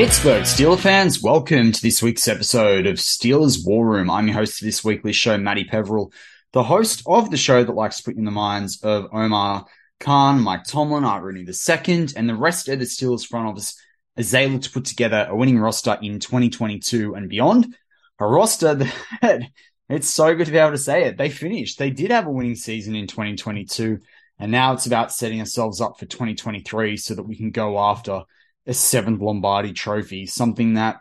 Pittsburgh Steelers fans, welcome to this week's episode of Steelers War Room. I'm your host of this weekly show, Matty Peverill, the host of the show that likes to put in the minds of Omar Khan, Mike Tomlin, Art Rooney II, and the rest of the Steelers front office as they look to put together a winning roster in 2022 and beyond. A roster that it's so good to be able to say it. They finished. They did have a winning season in 2022, and now it's about setting ourselves up for 2023 so that we can go after a seventh Lombardi trophy, something that,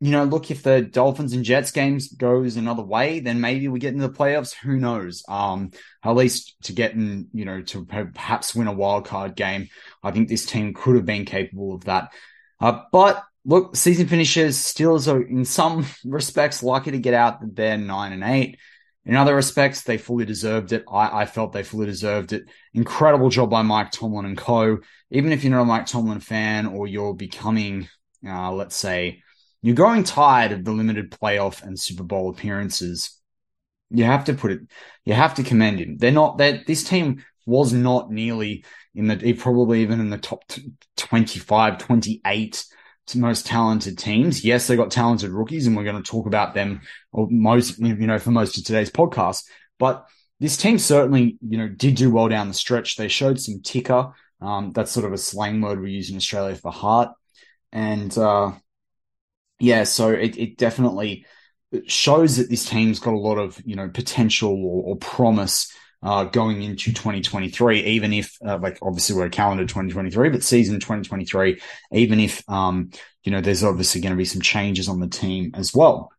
you know, look, if the Dolphins and Jets games goes another way, then maybe we get into the playoffs. Who knows? Um, at least to get in, you know, to perhaps win a wild card game. I think this team could have been capable of that. Uh, but look, season finishes, Steelers are in some respects lucky to get out they're nine and eight. In other respects, they fully deserved it. I, I, felt they fully deserved it. Incredible job by Mike Tomlin and co. Even if you're not a Mike Tomlin fan or you're becoming, uh, let's say, you're growing tired of the limited playoff and Super Bowl appearances, you have to put it, you have to commend him. They're not that this team was not nearly in the, probably even in the top 25, 28 most talented teams. Yes, they got talented rookies, and we're going to talk about them or most, you know, for most of today's podcast. But this team certainly, you know, did do well down the stretch. They showed some ticker. Um, that's sort of a slang word we use in Australia for heart. And uh, yeah, so it, it definitely shows that this team's got a lot of, you know, potential or, or promise uh, going into 2023, even if, uh, like, obviously we're a calendar 2023, but season 2023, even if, um, you know, there's obviously going to be some changes on the team as well.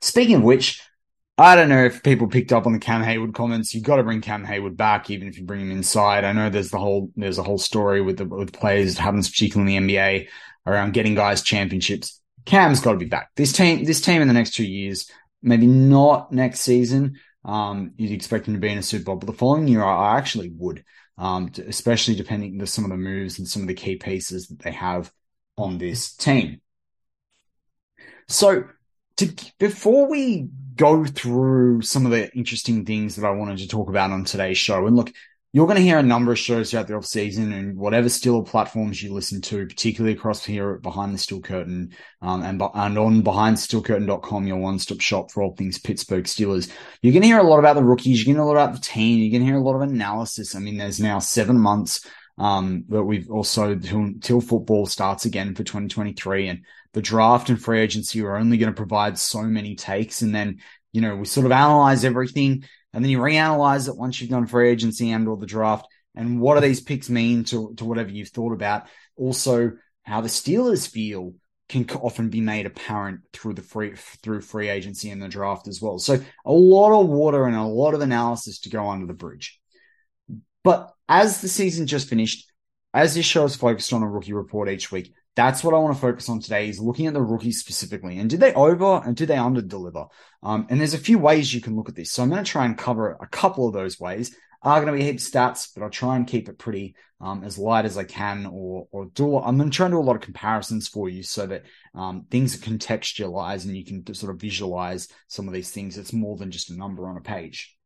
Speaking of which, I don't know if people picked up on the Cam Heyward comments. You've got to bring Cam Heyward back, even if you bring him inside. I know there's the whole, there's a whole story with the, with players that happens, particularly in the NBA around getting guys championships. Cam's got to be back. This team, this team in the next two years, maybe not next season, um, you'd expect him to be in a Super Bowl, but the following year, I actually would, um, especially depending on some of the moves and some of the key pieces that they have on this team. So, to, before we go through some of the interesting things that I wanted to talk about on today's show, and look, you're going to hear a number of shows throughout the off season and whatever still platforms you listen to, particularly across here at Behind the Steel Curtain um, and, and on behindsteelcurtain.com, your one stop shop for all things Pittsburgh Steelers. You're going to hear a lot about the rookies. You're going to hear a lot about the team. You're going to hear a lot of analysis. I mean, there's now seven months Um, we've also until football starts again for 2023 and the draft and free agency are only going to provide so many takes. And then, you know, we sort of analyze everything and then you reanalyze it once you've done free agency and or the draft. And what do these picks mean to, to whatever you've thought about? Also, how the Steelers feel can often be made apparent through the free through free agency and the draft as well. So a lot of water and a lot of analysis to go under the bridge. But as the season just finished, as this show is focused on a rookie report each week, that's what I want to focus on today is looking at the rookies specifically. And did they over and did they under deliver? Um, and there's a few ways you can look at this. So I'm going to try and cover a couple of those ways. Are going to be heaps stats, but I'll try and keep it pretty um, as light as I can, or or do. I'm going to try and do a lot of comparisons for you so that um, things are contextualized and you can sort of visualize some of these things. It's more than just a number on a page.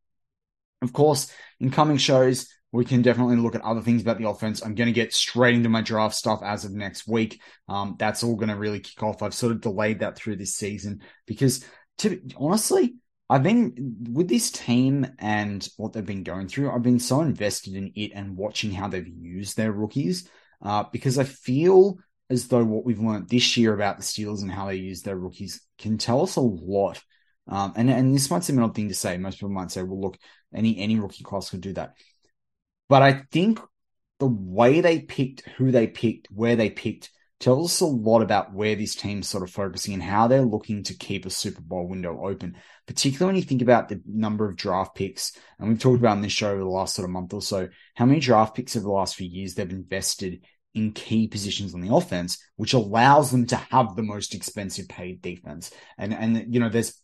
Of course, in coming shows, we can definitely look at other things about the offense. I'm going to get straight into my draft stuff as of next week. Um, that's all going to really kick off. I've sort of delayed that through this season because, to honestly, I've been with this team and what they've been going through. I've been so invested in it and watching how they've used their rookies uh, because I feel as though what we've learned this year about the Steelers and how they use their rookies can tell us a lot. Um, and and this might seem an odd thing to say. Most people might say, "Well, look, any any rookie class could do that." But I think the way they picked, who they picked, where they picked, tells us a lot about where this team's sort of focusing and how they're looking to keep a Super Bowl window open. Particularly when you think about the number of draft picks, and we've talked about in this show over the last sort of month or so, how many draft picks over the last few years they've invested in key positions on the offense, which allows them to have the most expensive paid defense. And and you know, there's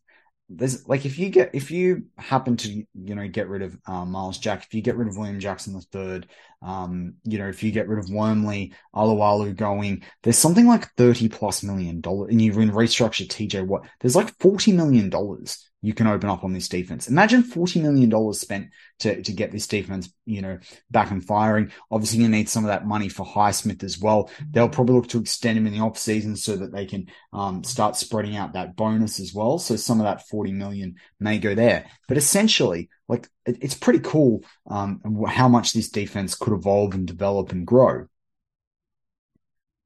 there's like if you get if you happen to you know get rid of um, Myles Jack, if you get rid of William Jackson the third, um, you know if you get rid of Wormley, Alualu going, there's something like thirty plus million dollars, and you've been restructured TJ Watt. There's like forty million dollars you can open up on this defense. Imagine $40 million spent to, to get this defense, you know, back and firing. Obviously, you need some of that money for Highsmith as well. They'll probably look to extend him in the off season so that they can um, start spreading out that bonus as well. So some of that 40 million may go there. But essentially, like it, it's pretty cool um, how much this defense could evolve and develop and grow.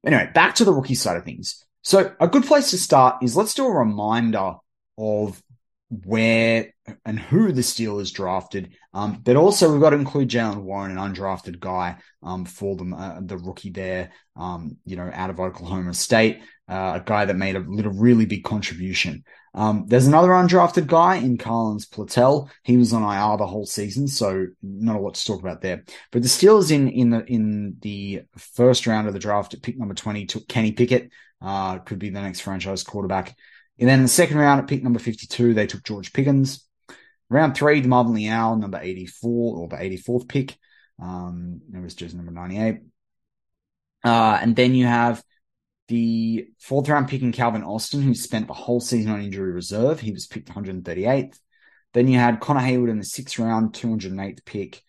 Anyway, back to the rookie side of things. So a good place to start is let's do a reminder of where and who the Steelers drafted. Um, but also we've got to include Jaylen Warren, an undrafted guy um, for them, uh, the rookie there, um, you know, out of Oklahoma State, uh, a guy that made a little really big contribution. Um, there's another undrafted guy in Carlins Platel. He was on IR the whole season, so not a lot to talk about there. But the Steelers in in the in the first round of the draft at pick number twenty took Kenny Pickett. Uh, could be the next franchise quarterback. And then in the second round at pick number 52, they took George Pickens. Round three, Marvin Leal, number 84, or the 84th pick. Um, it was just number 98. Uh, and then you have the fourth round pick in Calvin Austin, who spent the whole season on injury reserve. He was picked 138th. Then you had Connor Heyward in the sixth round, 208th pick.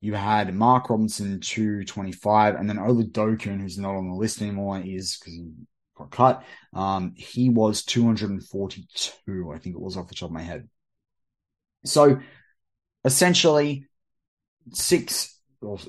You had Mark Robinson, 225, and then Oladokun, who's not on the list anymore, is because he got cut. Um, he was 242, I think it was off the top of my head. So essentially, six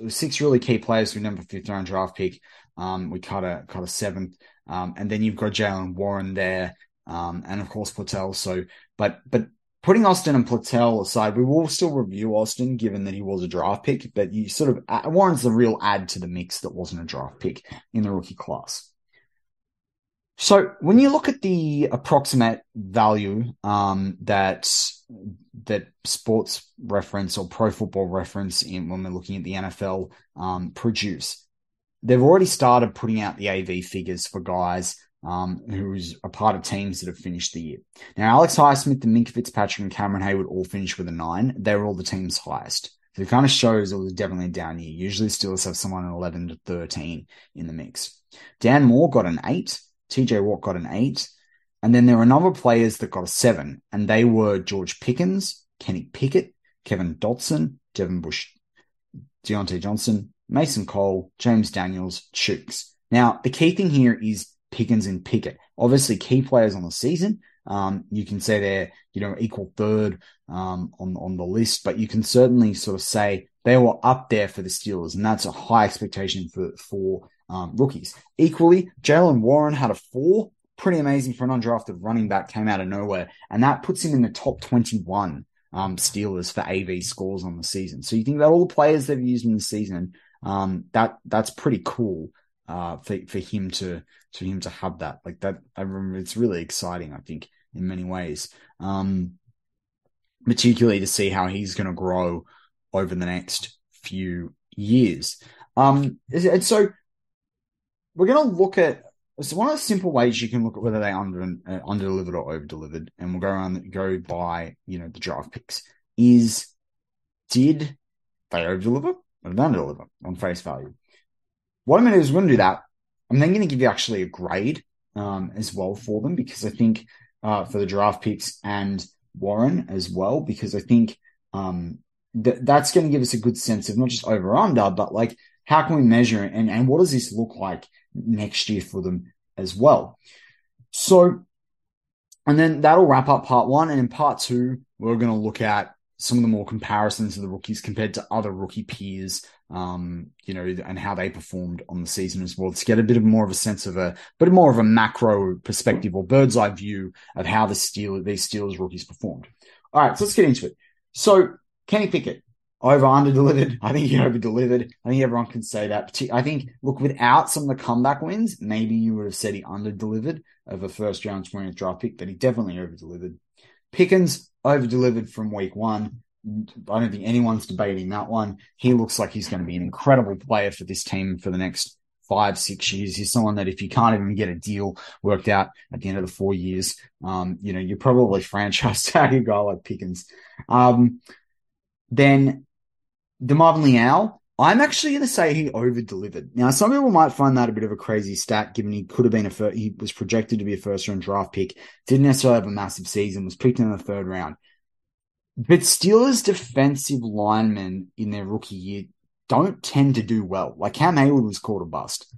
six really key players who number fifth round draft pick. Um, we cut a cut a seventh, um, and then you've got Jaylen Warren there, um, and of course Platel. So, but but putting Austin and Platel aside, we will still review Austin given that he was a draft pick. But you sort of uh, Warren's the real add to the mix that wasn't a draft pick in the rookie class. So when you look at the approximate value um, that that sports reference or pro football reference in when we're looking at the NFL um, produce, they've already started putting out the AV figures for guys um, who's a part of teams that have finished the year. Now, Alex Highsmith, and Minkah Fitzpatrick, and Cameron Heyward all finished with a nine. They were all the team's highest. So it kind of shows it was definitely a down year. Usually, Steelers have someone at 11 to 13 in the mix. Dan Moore got an eight. TJ Watt got an eight. And then there were a number of players that got a seven, and they were George Pickens, Kenny Pickett, Kevin Dotson, Devin Bush, Diontae Johnson, Mason Cole, James Daniels, Chuks. Now, the key thing here is Pickens and Pickett. Obviously, key players on the season. Um, you can say they're, you know, equal third um, on on the list, but you can certainly sort of say they were up there for the Steelers, and that's a high expectation for for um, rookies. Equally, Jaylen Warren had a four, pretty amazing for an undrafted running back, came out of nowhere, and that puts him in the top twenty-one um, Steelers for AV scores on the season. So you think about all the players they've used in the season, um, that that's pretty cool uh, for for him to for him to have that like that. I remember it's really exciting. I think in many ways, um, particularly to see how he's going to grow over the next few years. Um, and so we're going to look at so one of the simple ways you can look at whether they under uh, under delivered or over delivered, and we'll go around go by you know the draft picks is did they over deliver deliver on face value? What I'm going to do is we're going to do that. I'm then going to give you actually a grade um, as well for them because I think uh, for the draft picks and Warren as well because I think um, th- that's going to give us a good sense of not just over under, but like how can we measure it and, and what does this look like next year for them as well? So, and then that'll wrap up part one. And in part two, we're going to look at some of the more comparisons of the rookies compared to other rookie peers, um, you know, and how they performed on the season as well to get a bit of more of a sense of a, bit more of a macro perspective or bird's eye view of how the Steelers, these Steelers rookies performed. All right, so let's get into it. So Kenny Pickett, over under delivered. I think he over delivered. I think everyone can say that. I think, look, without some of the comeback wins, maybe you would have said he under delivered of a first round 20th draft pick, but he definitely over delivered. Pickens over delivered from week one. I don't think anyone's debating that one. He looks like he's going to be an incredible player for this team for the next five, six years. He's someone that if you can't even get a deal worked out at the end of the four years, um, you know, you're probably franchise tag a guy like Pickens. Um, then DeMarvin Leal, I'm actually going to say he over delivered. Now, some people might find that a bit of a crazy stat, given he could have been a first, he was projected to be a first round draft pick, didn't necessarily have a massive season, was picked in the third round. But Steelers defensive linemen in their rookie year don't tend to do well. Like Cam Heyward was called a bust.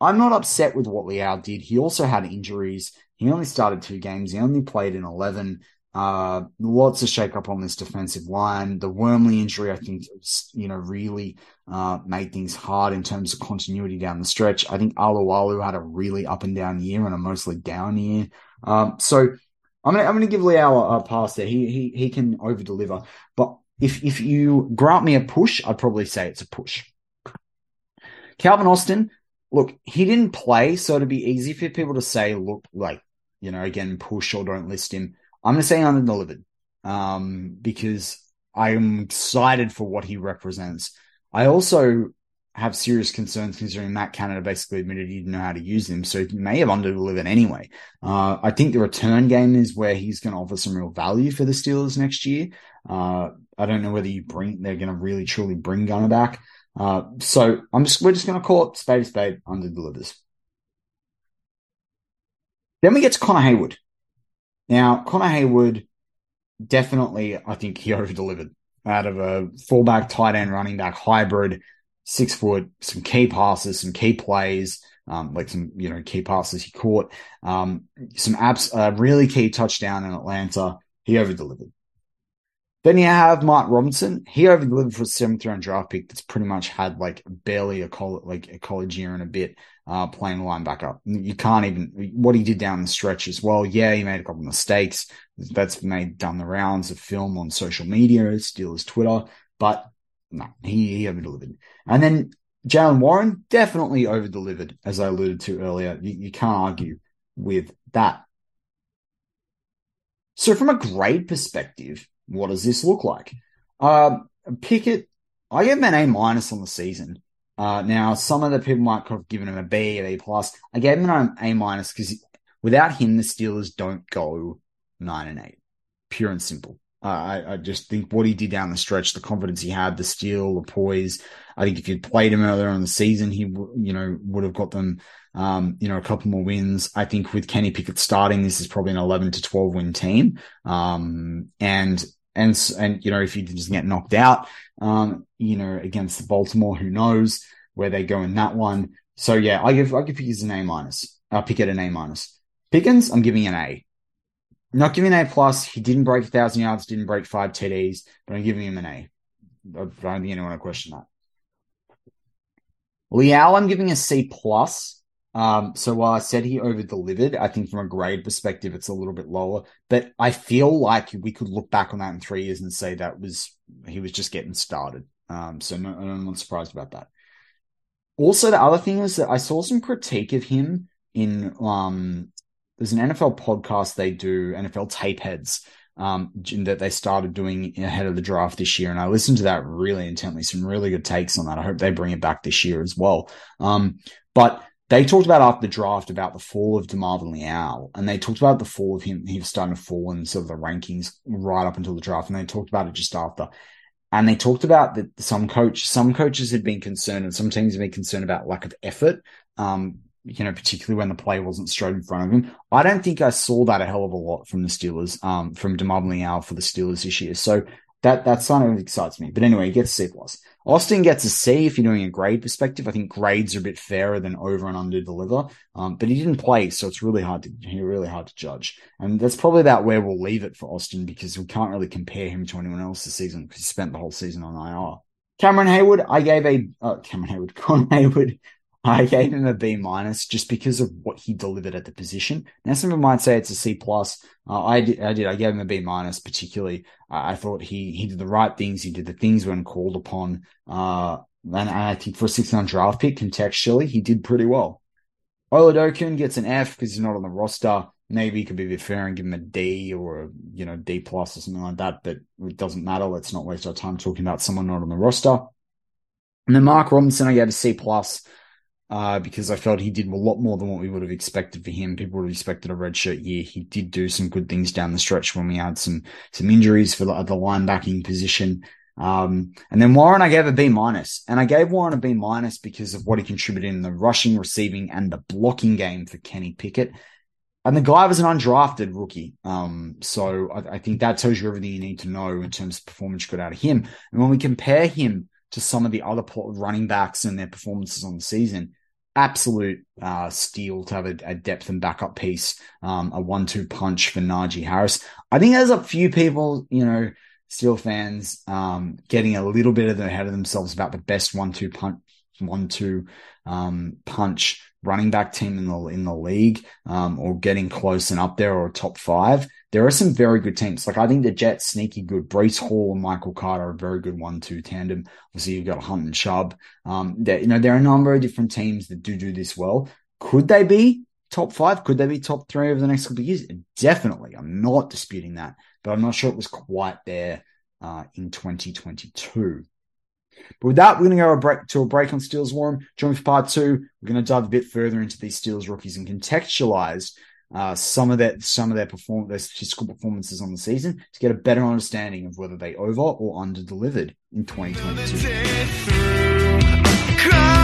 I'm not upset with what Leal did. He also had injuries. He only started two games. He only played in 11. Uh, lots of shake up on this defensive line. The Wormley injury, I think, you know, really uh, made things hard in terms of continuity down the stretch. I think Alualu had a really up and down year and a mostly down year. Um, so I'm gonna I'm gonna give a, a pass there. He he he can over deliver. But if if you grant me a push, I'd probably say it's a push. Calvin Austin, look, he didn't play, so it'd be easy for people to say, look, like you know, again, push or don't list him. I'm gonna say under delivered, um, because I'm excited for what he represents. I also have serious concerns considering Matt Canada basically admitted he didn't know how to use them, so he may have under-delivered anyway. Uh, I think the return game is where he's going to offer some real value for the Steelers next year. Uh, I don't know whether you bring they're going to really truly bring Gunner back. Uh, so I'm just we're just going to call it spade spade under delivers. Then we get to Connor Heyward. Now Connor Heyward definitely I think he over delivered out of a fullback, tight end, running back hybrid six foot, some key passes, some key plays, um, like some, you know, key passes he caught, um, some apps, uh, really key touchdown in Atlanta. He over delivered. Then you have Mark Robinson. He over delivered for a seventh round draft pick that's pretty much had like barely a college, like a college year and a bit, uh, playing linebacker. You can't even, what he did down the stretch as well. Yeah, he made a couple of mistakes. That's made done the rounds of film on social media, still Steelers Twitter, but no, he, he over delivered. And then Jaylen Warren definitely over delivered, as I alluded to earlier. You, you, can't argue with that. So, from a grade perspective, what does this look like? Uh, Pickett, I gave him an A minus on the season. Uh, now, some of the people might have given him a B, a B plus. I gave him an A minus because without him, the Steelers don't go nine and eight. Pure and simple. Uh, I, I, just think what he did down the stretch, the confidence he had, the steel, the poise. I think if you'd played him earlier in the season, he you know would have got them, um, you know, a couple more wins. I think with Kenny Pickett starting, this is probably an eleven to twelve win team. Um, and and and you know if you just get knocked out, um, you know, against Baltimore, who knows where they go in that one. So yeah, I give I give Pickens an A minus. I pick it an A minus. Pickens, I'm giving an A. Not giving an A plus. He didn't break thousand yards, didn't break five TDs, but I'm giving him an A. I don't think anyone will question that. Leal, I'm giving a C plus. Um, so while I said he over delivered, I think from a grade perspective, it's a little bit lower. But I feel like we could look back on that in three years and say that was he was just getting started. Um, so no, I'm not surprised about that. Also, the other thing is that I saw some critique of him in um, there's an NFL podcast they do, NFL tape heads, um, that they started doing ahead of the draft this year. And I listened to that really intently, some really good takes on that. I hope they bring it back this year as well. Um, but they talked about after the draft about the fall of DeMarvin Leal, and they talked about the fall of him. He was starting to fall in sort of the rankings right up until the draft, and they talked about it just after. And they talked about that some coach, some coaches had been concerned, and some teams had been concerned about lack of effort. Um, you know, particularly when the play wasn't straight in front of him. I don't think I saw that a hell of a lot from the Steelers, um, from DeMarvin Leal for the Steelers this year. So that that kind of excites me. But anyway, he gets C plus. Austin gets a C if you're doing a grade perspective. I think grades are a bit fairer than over and under deliver. Um, but he didn't play, so it's really hard to really hard to judge. And that's probably about where we'll leave it for Austin because we can't really compare him to anyone else this season because he spent the whole season on IR. Cameron Heyward, I gave a uh, Cameron Heyward, Con Heyward, I gave him a B minus just because of what he delivered at the position. Now, some people might say it's a C plus. Uh, I did. I did. I gave him a B minus, particularly. Uh, I thought he he did the right things. He did the things when called upon. Uh, and I think for a 69 draft pick, contextually, he did pretty well. Oladokun gets an F because he's not on the roster. Maybe he could be a bit fair and give him a D or a you know D plus or something like that. But it doesn't matter. Let's not waste our time talking about someone not on the roster. And then Mark Robinson, I gave a C plus uh, because I felt he did a lot more than what we would have expected for him. People would have expected a redshirt year. He did do some good things down the stretch when we had some some injuries for the, the linebacking position. Um, and then Warren, I gave a B minus, and I gave Warren a B minus because of what he contributed in the rushing, receiving, and the blocking game for Kenny Pickett. And the guy was an undrafted rookie. Um, so I, I think that tells you everything you need to know in terms of performance good out of him. And when we compare him to some of the other running backs and their performances on the season. Absolute uh, steal to have a, a, depth and backup piece, um, a one-two punch for Najee Harris. I think there's a few people, you know, Steel fans, um, getting a little bit ahead of themselves about the best one-two punch, one-two um, punch running back team in the in the league, um, or getting close and up there, or top five there are some very good teams. Like I think the Jets sneaky good. Breece Hall and Michael Carter are a very good one-two tandem. Obviously, you've got Hunt and Chubb. Um, you know, there are a number of different teams that do do this well. Could they be top five? Could they be top three over the next couple of years? Definitely. I'm not disputing that, but I'm not sure it was quite there uh, in 2022. But with that, we're going to go a break, to a break on Steelers War Join me for part two. We're going to dive a bit further into these Steelers rookies and contextualize uh, some of that some of their perform their statistical performances on the season to get a better understanding of whether they over or under delivered in 2022.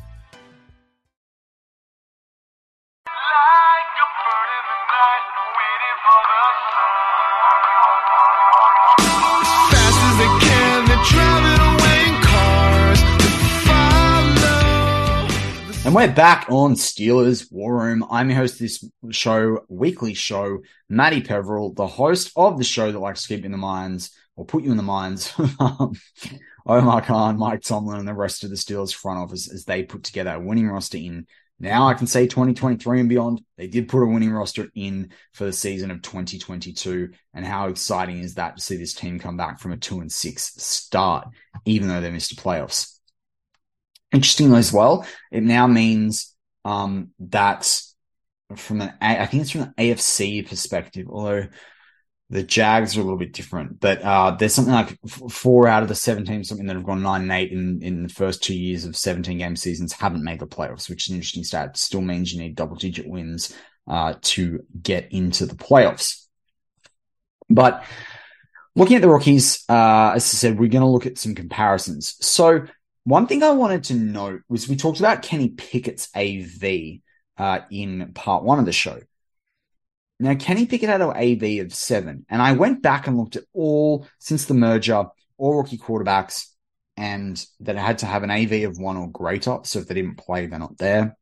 And we're back on Steelers War Room. I'm your host of this show, weekly show, Matty Peveril, the host of the show that likes to keep in the minds or put you in the minds of Omar Khan, Mike Tomlin, and the rest of the Steelers front office as they put together a winning roster in Now I can say 2023 and beyond, they did put a winning roster in for the season of 2022. And how exciting is that to see this team come back from a two and six start, even though they missed the playoffs? Interestingly as well, it now means um, that from an I think it's from an AFC perspective, although the Jags are a little bit different, but uh, there's something like four out of the seven teams, something that have gone nine and eight in, in the first two years of 17 game seasons haven't made the playoffs, which is an interesting stat. Still means you need double digit wins uh, to get into the playoffs. But looking at the Rockies, uh, as I said, we're going to look at some comparisons. So one thing I wanted to note was we talked about Kenny Pickett's AV uh, in part one of the show. Now, Kenny Pickett had an AV of seven, and I went back and looked at all since the merger, all rookie quarterbacks, and that had to have an AV of one or greater. So if they didn't play, they're not there.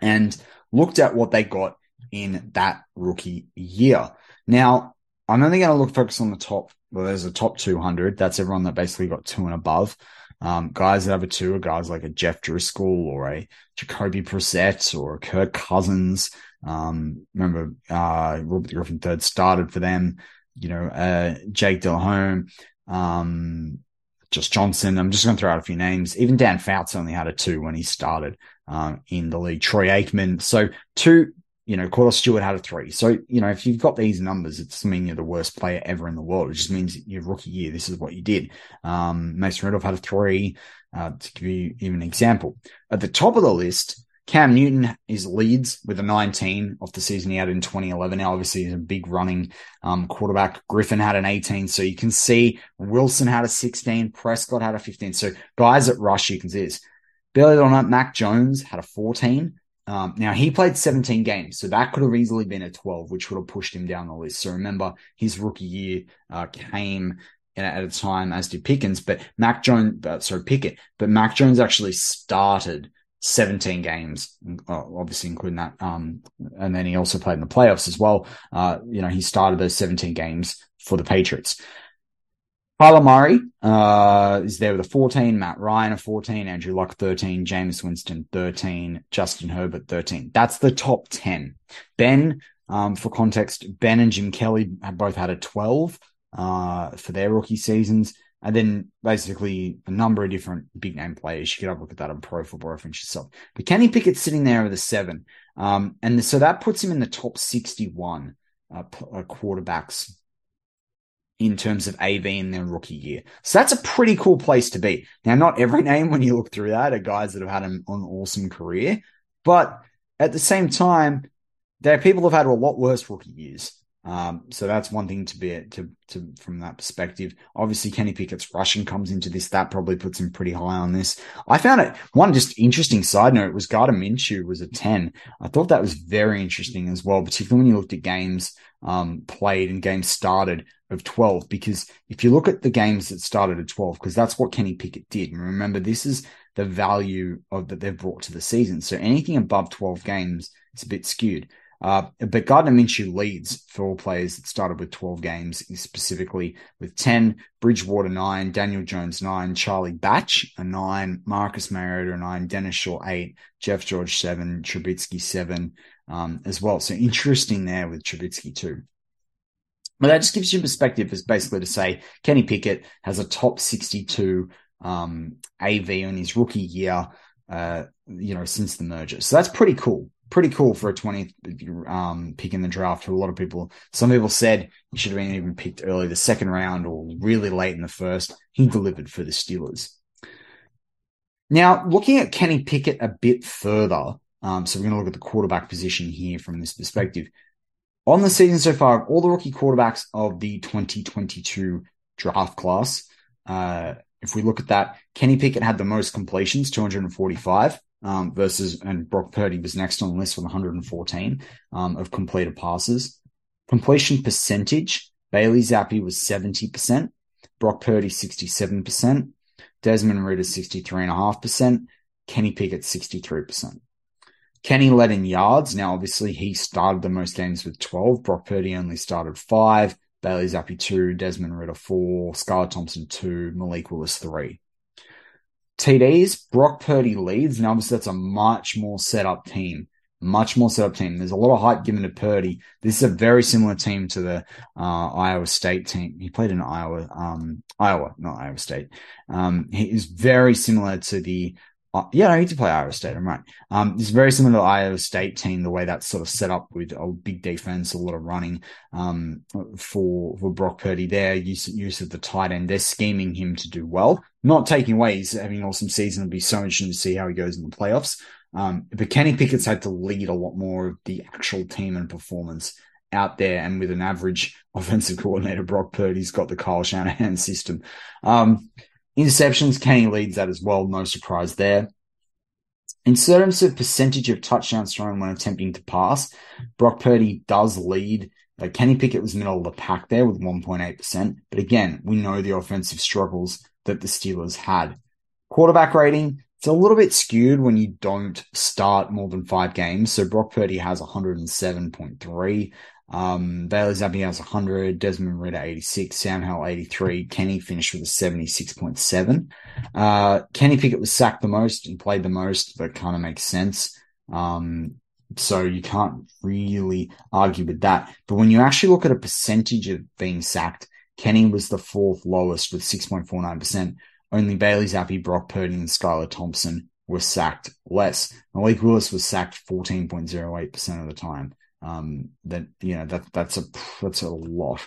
And looked at what they got in that rookie year. Now, I'm only going to look focus on the top. Well, there's a top 200. That's everyone that basically got two and above. Um, guys that have a two guys like a Jeff Driskel or a Jacoby Brissett or Kirk Cousins. Um, remember, uh, Robert Griffin III started for them, you know, uh, Jake Delhomme, um, Josh Johnson. I'm just going to throw out a few names. Even Dan Fouts only had a two when he started, um, in the league. Troy Aikman. So two, you know, Kordell Stewart had a three. So, you know, if you've got these numbers, it doesn't mean you're the worst player ever in the world. It just means your rookie year, this is what you did. Um, Mason Rudolph had a three, uh, to give you even an example. At the top of the list, Cam Newton is leads with a 19 off the season he had in 2011. Now, obviously, he's a big running um, quarterback. Griffin had an 18. So you can see Wilson had a 16. Prescott had a 15. So guys at rush, you can see this. Billy Donut, Mac Jones had a 14. Um, now he played 17 games, so that could have easily been a 12, which would have pushed him down the list. So remember, his rookie year uh, came at a time as did Pickens, but Mac Jones, uh, sorry, Pickett, but Mac Jones actually started 17 games, uh, obviously including that. Um, and then he also played in the playoffs as well. Uh, you know, he started those 17 games for the Patriots. Kyler Murray uh, is there with a 14, Matt Ryan a 14, Andrew Luck 13, Jameis Winston 13, Justin Herbert 13. That's the top 10. Ben, um, for context, Ben and Jim Kelly have both had a 12 uh, for their rookie seasons. And then basically a number of different big name players. You could have a look at that on Pro Football Reference yourself. But Kenny Pickett's sitting there with a seven. Um, and so that puts him in the top 61 uh, uh, quarterbacks in terms of AV in their rookie year. So that's a pretty cool place to be. Now, not every name when you look through that are guys that have had an, an awesome career, but at the same time, there are people who've had a lot worse rookie years. Um, so that's one thing to be to to from that perspective. Obviously, Kenny Pickett's rushing comes into this. That probably puts him pretty high on this. I found it one just interesting side note was Gardner Minshew was a ten. I thought that was very interesting as well, particularly when you looked at games um, played and games started of twelve. Because if you look at the games that started at twelve, because that's what Kenny Pickett did. And remember, this is the value of that they've brought to the season. So anything above twelve games, it's a bit skewed. Uh, but Gardner Minshew leads for all players that started with 12 games, specifically with 10, Bridgewater 9, Daniel Jones 9, Charlie Batch a 9, Marcus Mariota a 9, Dennis Shaw 8, Jeff George 7, Trubisky 7 um, as well. So interesting there with Trubisky too. But that just gives you perspective is basically to say Kenny Pickett has a top 62 um, AV in his rookie year, uh, you know, since the merger. So that's pretty cool pretty cool for a 20th um, pick in the draft. For a lot of people, some people said he should have been even picked early, the second round or really late in the first. He delivered for the Steelers. Now, looking at Kenny Pickett a bit further, um, so we're going to look at the quarterback position here from this perspective. On the season so far, all the rookie quarterbacks of the 2022 draft class, uh, if we look at that, Kenny Pickett had the most completions, 245 um, versus, and Brock Purdy was next on the list with 114 um, of completed passes. Completion percentage, Bailey Zappe was 70%, Brock Purdy 67%, Desmond Ridder 63.5%, Kenny Pickett 63%. Kenny led in yards. Now, obviously, he started the most games with 12. Brock Purdy only started five. Bailey Zappe two. Desmond Ridder, four. Skylar Thompson two. Malik Willis three. TDs, Brock Purdy leads, and obviously that's a much more set up team. Much more set up team. There's a lot of hype given to Purdy. This is a very similar team to the uh, Iowa State team. He played in Iowa, um, Iowa, not Iowa State. Um, he is very similar to the uh, yeah, I need to play Iowa State. I'm right. Um, it's very similar to the Iowa State team, the way that's sort of set up with a big defense, a lot of running, um, for, for Brock Purdy there, use, use of the tight end. They're scheming him to do well, not taking away. He's having an awesome season. It'll be so interesting to see how he goes in the playoffs. Um, but Kenny Pickett's had to lead a lot more of the actual team and performance out there. And with an average offensive coordinator, Brock Purdy's got the Kyle Shanahan system. Um, Interceptions, Kenny leads that as well. No surprise there. In terms of percentage of touchdowns thrown when attempting to pass, Brock Purdy does lead. Uh, Kenny Pickett was middle of the pack there with 1.8%. But again, we know the offensive struggles that the Steelers had. Quarterback rating, it's a little bit skewed when you don't start more than five games. So Brock Purdy has 107.3. Um, Bailey Zappe has 100, Desmond Ridder 86, Sam Howell 83, Kenny finished with a 76.7. Uh, Kenny Pickett was sacked the most and played the most. That kind of makes sense. Um, so you can't really argue with that. But when you actually look at a percentage of being sacked, Kenny was the fourth lowest with 6.49%. Only Bailey Zappe, Brock Purdy, and Skylar Thompson were sacked less. Malik Willis was sacked 14.08% of the time. Um, that you know that that's a that's a lot.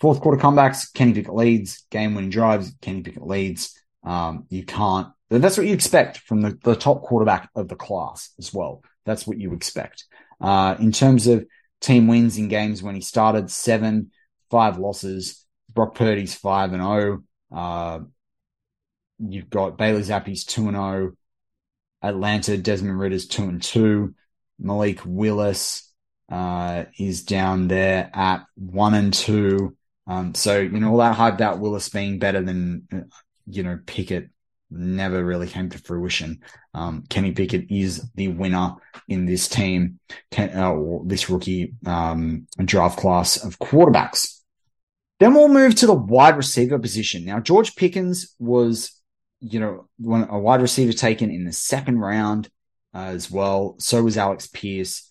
Fourth quarter comebacks, Kenny Pickett leads. Game winning drives, Kenny Pickett leads. Um, you can't. That's what you expect from the, the top quarterback of the class as well. That's what you expect. Uh, in terms of team wins in games when he started, seven, five losses. Brock Purdy's five and zero. Oh. Uh, you've got Bailey Zappe's two and zero. Oh. Atlanta Desmond Ridder's two and two. Malik Willis uh, is down there at one and two. Um, so, you know, all that hype about Willis being better than, you know, Pickett never really came to fruition. Um, Kenny Pickett is the winner in this team, uh, this rookie um, draft class of quarterbacks. Then we'll move to the wide receiver position. Now, George Pickens was, you know, a wide receiver taken in the second round uh, as well. So was Alex Pierce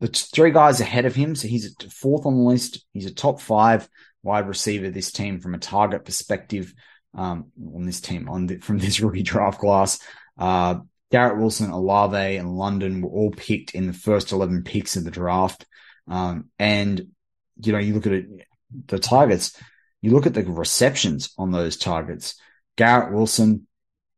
the three guys ahead of him. So he's fourth on the list. He's a top five wide receiver this team from a target perspective um, on this team on the, from this rookie draft class. Uh, Garrett Wilson, Olave, and London were all picked in the first 11 picks of the draft. Um, and, you know, you look at it, the targets, you look at the receptions on those targets. Garrett Wilson,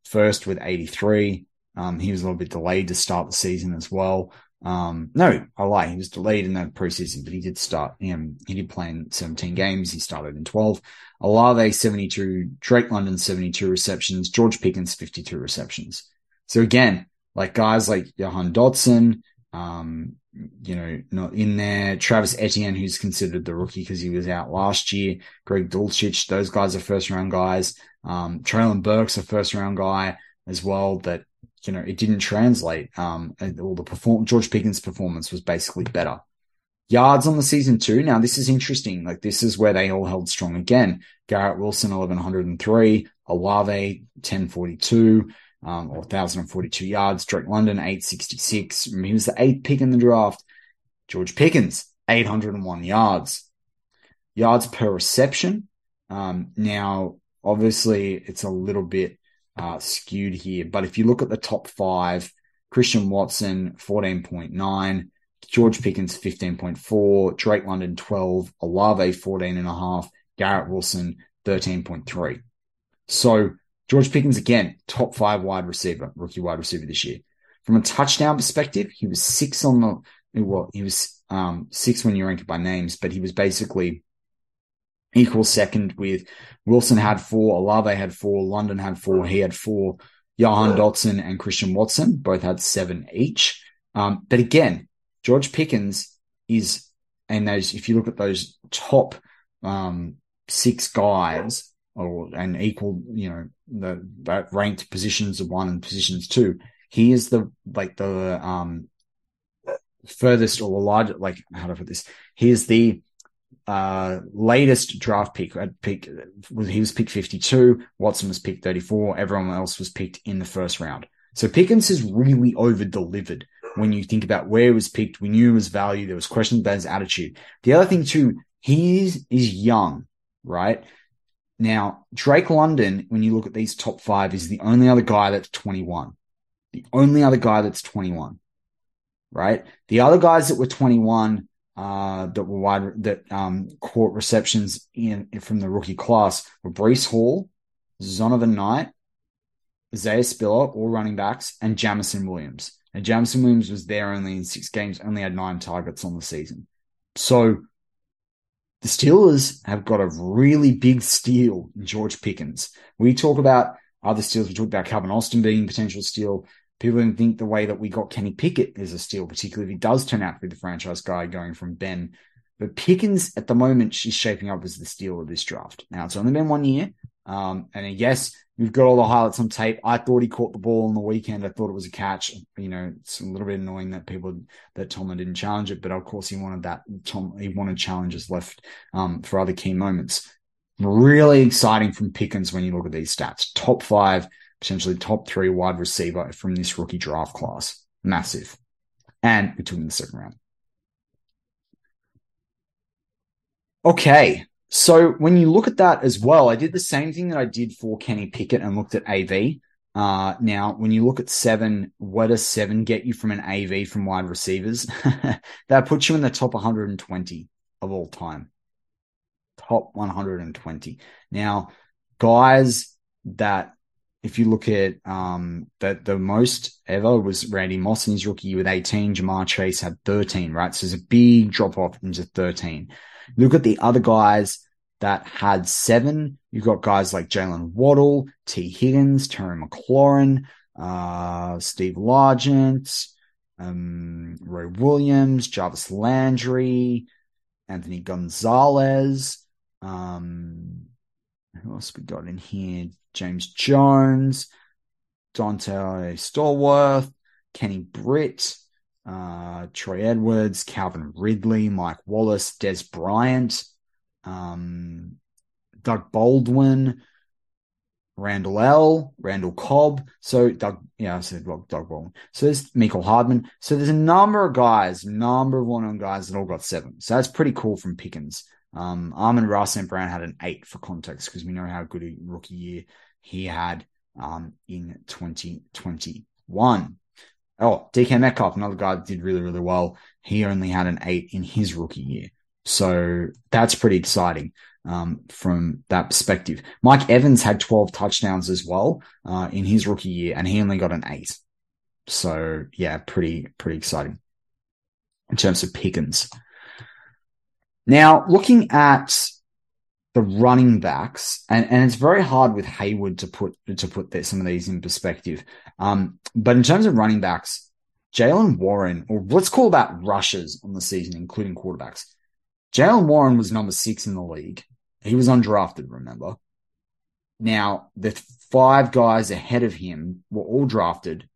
first with 83. Um, he was a little bit delayed to start the season as well. Um, no, I lie. He was delayed in that preseason, but he did start. Um, he did play in 17 games. He started in 12. Olave 72, Drake London 72 receptions, George Pickens 52 receptions. So again, like guys like Jahan Dotson, um, you know, not in there. Travis Etienne, who's considered the rookie because he was out last year. Greg Dulcich, those guys are first round guys. Um, Treylon Burks a first round guy as well that you know, it didn't translate. Um, all the perform George Pickens' performance was basically better. Yards on the season too. Now this is interesting. Like this is where they all held strong again. Garrett Wilson, 1103, Olave, 1042, um, or 1042 yards. Drake London, 866. He was the eighth pick in the draft. George Pickens, 801 yards. Yards per reception. Um, now, obviously it's a little bit uh, skewed here. But if you look at the top five, Christian Watson, 14.9, George Pickens, 15.4, Drake London, 12, Olave, 14.5, Garrett Wilson, 13.3. So George Pickens, again, top five wide receiver, rookie wide receiver this year. From a touchdown perspective, he was six on the, well, he was um, six when you rank it by names, but he was basically equal second with Wilson had four, Olave had four, London had four, he had four, Jahan Dotson and Christian Watson both had seven each. Um, but again, George Pickens is, and those, if you look at those top um, six guys, or and equal, you know, the ranked positions of one and positions two, he is the like the um furthest or the largest, like how do I put this, he is the uh, latest draft pick, pick was he was picked 52. Watson was picked 34. Everyone else was picked in the first round. So Pickens has really over delivered when you think about where he was picked. We knew his value. There was questions about his attitude. The other thing too, he is, is young, right? Now, Drake London, when you look at these top five, is the only other guy that's 21. The only other guy that's 21, right? The other guys that were 21, uh, that were wide, that, um, caught receptions in, from the rookie class were Breece Hall, Zonovan Knight, Isaiah Spiller, all running backs, and Jameson Williams. And Jameson Williams was there only in six games, only had nine targets on the season. So the Steelers have got a really big steal in George Pickens. We talk about other steals. We talked about Calvin Austin being potential steal. People didn't think the way that we got Kenny Pickett is a steal, particularly if he does turn out to be the franchise guy going from Ben. But Pickens at the moment, she's shaping up as the steal of this draft. Now it's only been one year. Um, and yes, we've got all the highlights on tape. I thought he caught the ball on the weekend. I thought it was a catch. You know, it's a little bit annoying that people that Tomlin didn't challenge it, but of course he wanted that. Tom he wanted challenges left um, for other key moments. Really exciting from Pickens when you look at these stats. Top five, potentially top three wide receiver from this rookie draft class. Massive. And we took him in the second round. Okay, so when you look at that as well, I did the same thing that I did for Kenny Pickett and looked at AV. Uh, now, when you look at seven, what does seven get you from an AV from wide receivers? that puts you in the top 120 of all time. Top 120. Now, guys that if you look at um that the most ever was Randy Moss in his rookie year with 18, Ja'Marr Chase had 13, right? So there's a big drop off into 13. Look at the other guys that had seven. You've got guys like Jaylen Waddle, Tee Higgins, Terry McLaurin, uh, Steve Largent, um, Roy Williams, Jarvis Landry, Anthony Gonzalez. Um, who else we got in here? James Jones, Donté Stallworth, Kenny Britt, uh, Troy Edwards, Calvin Ridley, Mike Wallace, Dez Bryant, um, Doug Baldwin, Randall L, Randall Cobb. So Doug, yeah, I said well, Doug Baldwin. So there's Mecole Hardman. So there's a number of guys, number of one-on guys that all got seven. So that's pretty cool from Pickens. Um, Amon-Ra St. Brown had an eight for context because we know how good a rookie year he had um, in 2021. Oh, DK Metcalf, another guy that did really, really well. He only had an eight in his rookie year. So that's pretty exciting um, from that perspective. Mike Evans had 12 touchdowns as well uh, in his rookie year, and he only got an eight. So yeah, pretty, pretty exciting in terms of Pickens. Now, looking at the running backs, and, and it's very hard with Heyward to put to put this, some of these in perspective. Um, but in terms of running backs, Jaylen Warren, or let's call that rushes on the season, including quarterbacks. Jaylen Warren was number six in the league. He was undrafted, remember. Now, the five guys ahead of him were all drafted.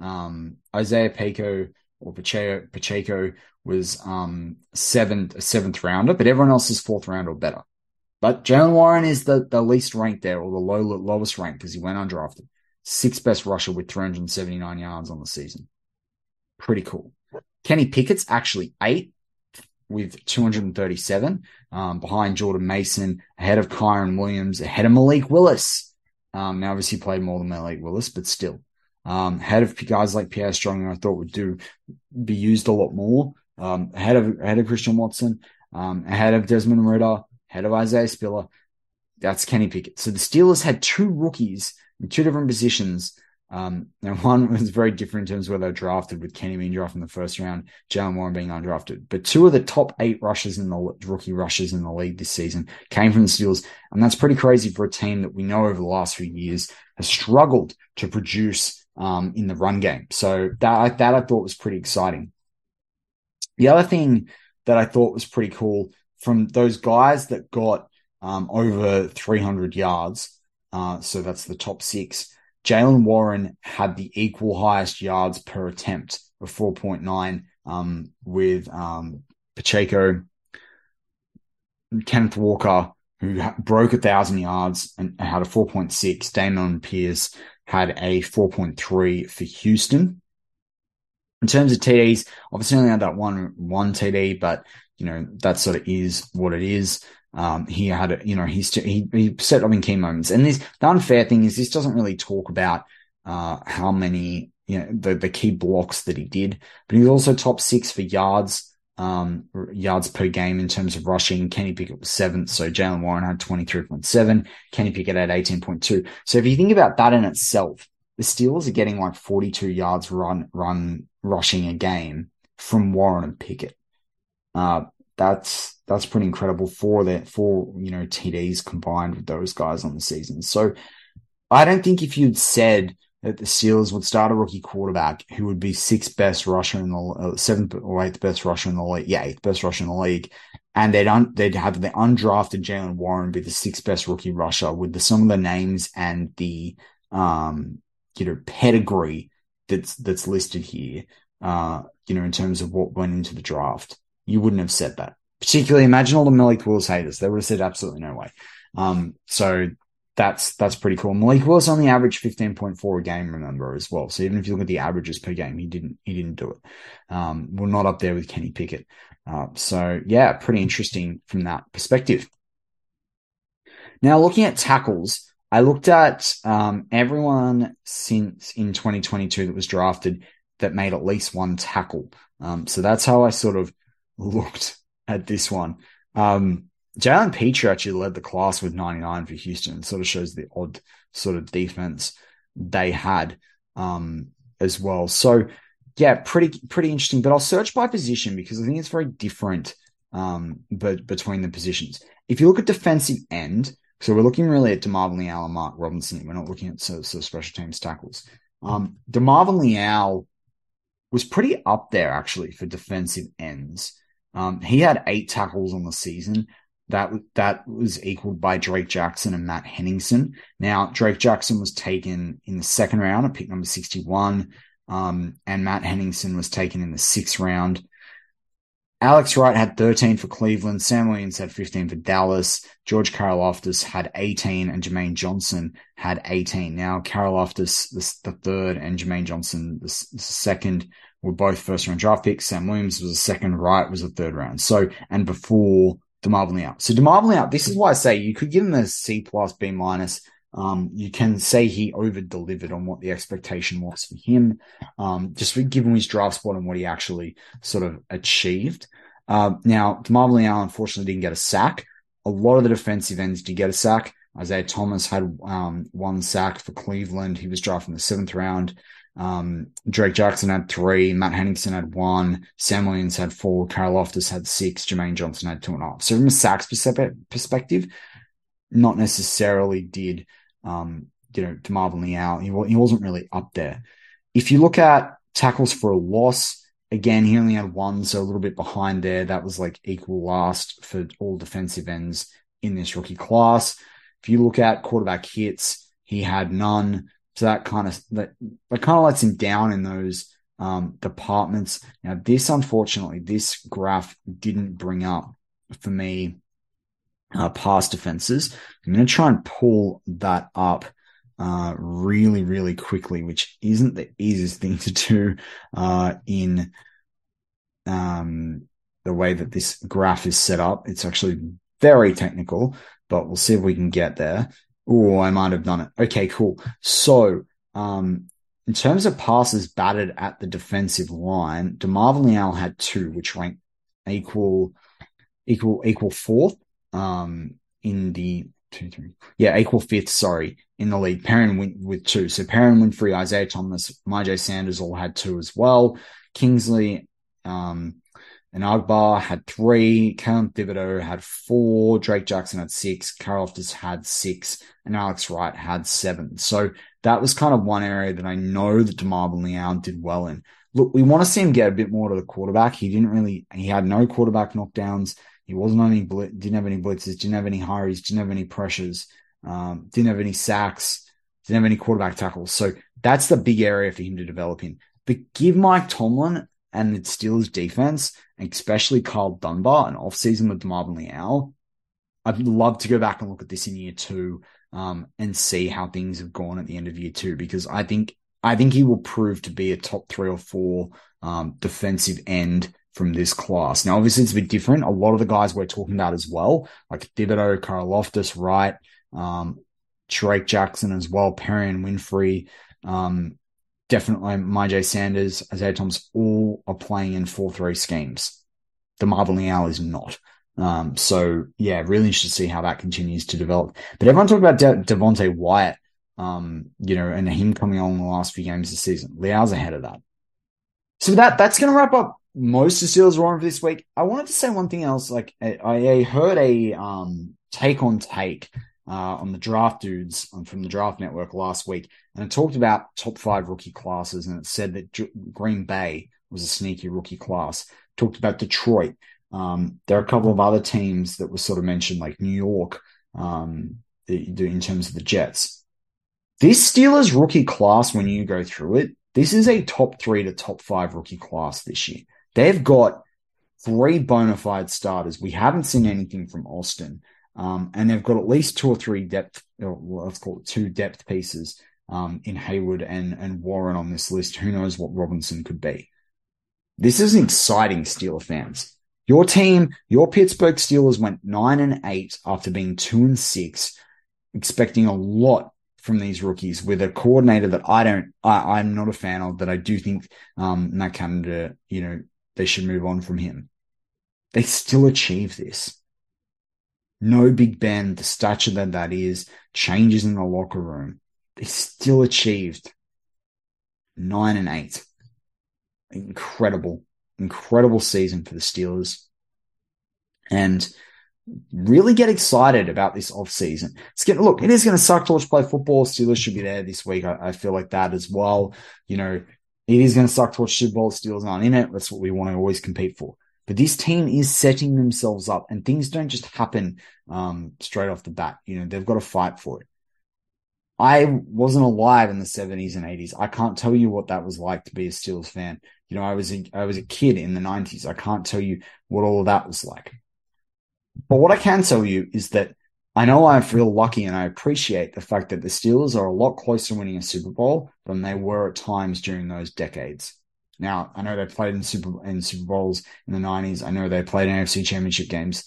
Um, Isaiah Pacheco or Pacheco, Pacheco was um, seventh, a seventh rounder, but everyone else is fourth round or better. But Jaylen Warren is the, the least ranked there, or the low, lowest ranked because he went undrafted. Sixth best rusher with 379 yards on the season. Pretty cool. Kenny Pickett's actually eight with 237, um, behind Jordan Mason, ahead of Kyren Williams, ahead of Malik Willis. Um, now obviously he played more than Malik Willis, but still. Um, ahead of guys like Pierre Strong, I thought would do be used a lot more. Um, ahead of ahead of Christian Watson, um, ahead of Desmond Ridder, head of Isaiah Spiller. That's Kenny Pickett. So the Steelers had two rookies in two different positions. Um, and one was very different in terms of where they were drafted, with Kenny being drafted in the first round, Jaylen Warren being undrafted. But two of the top eight rushers in the rookie rushers in the league this season came from the Steelers. And that's pretty crazy for a team that we know over the last few years has struggled to produce um, in the run game. So that, that I thought was pretty exciting. The other thing that I thought was pretty cool from those guys that got um, over 300 yards. Uh, so that's the top six. Jaylen Warren had the equal highest yards per attempt of 4.9 um, with um, Pacheco, Kenneth Walker, who broke a thousand yards and had a 4.6. Dameon Pierce had a 4.3 for Houston. In terms of TDs, obviously only had that one one TD, but you know that sort of is what it is. Um, he had, a, you know, he's he he set up in key moments, and this the unfair thing is this doesn't really talk about uh, how many you know the the key blocks that he did, but he's also top six for yards um, yards per game in terms of rushing. Kenny Pickett was seventh, so Jaylen Warren had 23.7. Kenny Pickett had 18.2. So if you think about that in itself, the Steelers are getting like 42 yards run, run rushing a game from Warren and Pickett. Uh, that's, that's pretty incredible for that, for, you know, TDs combined with those guys on the season. So I don't think if you'd said, that the Steelers would start a rookie quarterback who would be sixth best rusher in the uh, seventh or eighth best rusher in the league. Yeah, eighth best rusher in the league, and they'd un, they'd have the undrafted Jaylen Warren be the sixth best rookie rusher with the, some of the names and the um you know pedigree that's that's listed here. Uh, you know, in terms of what went into the draft, you wouldn't have said that. Particularly, imagine all the Malik Willis haters; they would have said absolutely no way. Um, so that's that's pretty cool. Malik Willis only averaged 15.4 a game, remember, as well. So even if you look at the averages per game, he didn't he didn't do it. Um, we're not up there with Kenny Pickett. Uh, so yeah, pretty interesting from that perspective. Now looking at tackles, I looked at um, everyone since in 2022 that was drafted that made at least one tackle. Um, so that's how I sort of looked at this one. Um, Jalen Pitre actually led the class with 99 for Houston. It sort of shows the odd sort of defense they had um, as well. So yeah, pretty pretty interesting. But I'll search by position because I think it's very different um, but between the positions. If you look at defensive end, so we're looking really at DeMarvin Leal and Mark Robinson. We're not looking at sort sort of special teams tackles. Um, DeMarvin Leal was pretty up there actually for defensive ends. Um, he had eight tackles on the season, that that was equaled by Drake Jackson and Matt Henningsen. Now, Drake Jackson was taken in the second round at pick number 61, um, and Matt Henningsen was taken in the sixth round. Alex Wright had 13 for Cleveland. Sam Williams had 15 for Dallas. George Karlaftis had 18, and Jermaine Johnson had 18. Now, Karlaftis, the, the third, and Jermaine Johnson, the, the second, were both first round draft picks. Sam Williams was a second, Wright was a third round. So, and before DeMarvin out. So DeMarvin out, this is why I say you could give him a C plus, B minus. Um, you can say he over delivered on what the expectation was for him, um, just given his draft spot and what he actually sort of achieved. Uh, now, DeMarvin Leal unfortunately didn't get a sack. A lot of the defensive ends did get a sack. Isaiah Thomas had um, one sack for Cleveland. He was drafted in the seventh round. Um, Drake Jackson had three, Matt Henningsen had one, Sam Williams had four, Karlaftis had six, Jermaine Johnson had two and a half. So from a sacks perspective, not necessarily did um, you know DeMarvin Leal. He, he wasn't really up there. If you look at tackles for a loss, again he only had one, so a little bit behind there. That was like equal last for all defensive ends in this rookie class. If you look at quarterback hits, he had none. So that kind of that, that kind of lets him down in those um, departments. Now, this unfortunately, this graph didn't bring up for me uh, past defenses. I'm going to try and pull that up uh, really, really quickly, which isn't the easiest thing to do uh, in um, the way that this graph is set up. It's actually very technical, but we'll see if we can get there. Oh, I might have done it. Okay, cool. So, um, in terms of passes batted at the defensive line, DeMarvin Leal had two, which ranked equal, equal, equal fourth, um, in the two, three, yeah, equal fifth, sorry, in the league. Perrin went with two. So Perrion Winfrey, Isaiah Thomas, Myjai Sanders all had two as well. Kingsley, um, Enagbare had three, Kayvon Thibodeaux had four, Drake Jackson had six, Karlaftis had six, and Alex Wright had seven. So that was kind of one area that I know that DeMarvin Leal did well in. Look, we want to see him get a bit more to the quarterback. He didn't really, he had no quarterback knockdowns. He wasn't any, didn't have any blitzes, didn't have any hurries, didn't have any pressures, um, didn't have any sacks, didn't have any quarterback tackles. So that's the big area for him to develop in. But give Mike Tomlin and the Steelers defense, especially Karl Dunbar, an offseason with Marvin Leal, I'd love to go back and look at this in year two um, and see how things have gone at the end of year two because I think I think he will prove to be a top three or four um, defensive end from this class. Now, obviously, it's a bit different. A lot of the guys we're talking about as well, like Thibodeaux, Karlaftis, Wright, um, Drake Jackson as well, Perrion Winfrey, um, definitely Myjai Sanders, Isaiah Thomas, all are playing in 4 3 schemes. DeMarvin Leal is not. Um, so yeah, really interested to see how that continues to develop. But everyone talked about De- Devonte Wyatt, um, you know, and him coming on the last few games the season. Leal's ahead of that. So that that's going to wrap up most of Steelers War for this week. I wanted to say one thing else. Like I, I heard a um, take on take uh, on the draft dudes from the draft network last week, and it talked about top five rookie classes, and it said that J- Green Bay was a sneaky rookie class. Talked about Detroit. Um, there are a couple of other teams that were sort of mentioned, like New York, um, in terms of the Jets. This Steelers rookie class, when you go through it, this is a top three to top five rookie class this year. They've got three bona fide starters. We haven't seen anything from Austin. Um, and they've got at least two or three depth, or let's call it two depth pieces um, in Heyward and, and Warren on this list. Who knows what Robinson could be? This is exciting, Steeler fans. Your team, your Pittsburgh Steelers went nine and eight after being two and six, expecting a lot from these rookies with a coordinator that I don't, I, am not a fan of, that I do think, um, Matt Canada, you know, they should move on from him. They still achieve this. No Big Ben, the stature that that is, changes in the locker room. They still achieved nine and eight. Incredible, incredible season for the Steelers. And really get excited about this off season. It's getting look, it is going to suck to watch play football. Steelers should be there this week. I, I feel like that as well. You know, it is going to suck to watch Super Bowl. Steelers aren't in it. That's what we want to always compete for. But this team is setting themselves up, and things don't just happen um, straight off the bat. You know, they've got to fight for it. I wasn't alive in the 70s and 80s. I can't tell you what that was like to be a Steelers fan. You know, I was a, I was a kid in the 90s. I can't tell you what all of that was like. But what I can tell you is that I know I feel lucky and I appreciate the fact that the Steelers are a lot closer winning a Super Bowl than they were at times during those decades. Now, I know they played in Super in Super Bowls in the 90s. I know they played in AFC championship games,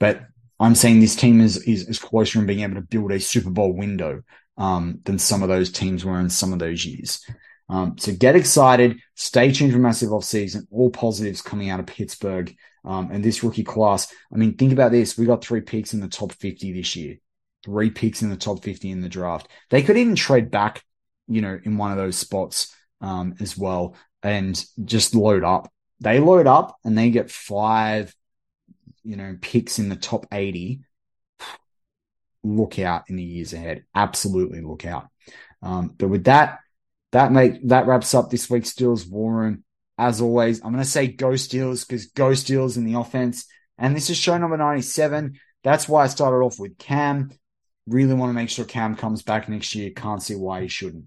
but I'm saying this team is, is, is closer in being able to build a Super Bowl window um, than some of those teams were in some of those years. Um, so get excited. Stay tuned for massive offseason. All positives coming out of Pittsburgh um, and this rookie class. I mean, think about this. We got three picks in the top 50 this year, three picks in the top 50 in the draft. They could even trade back, you know, in one of those spots um, as well and just load up. They load up and they get five, you know, picks in the top 80. Look out in the years ahead. Absolutely look out. Um, but with that, that make that wraps up this week's Steelers War Room. As always, I'm going to say go Steelers because go Steelers in the offense. And this is show number 97. That's why I started off with Cam. Really want to make sure Cam comes back next year. Can't see why he shouldn't.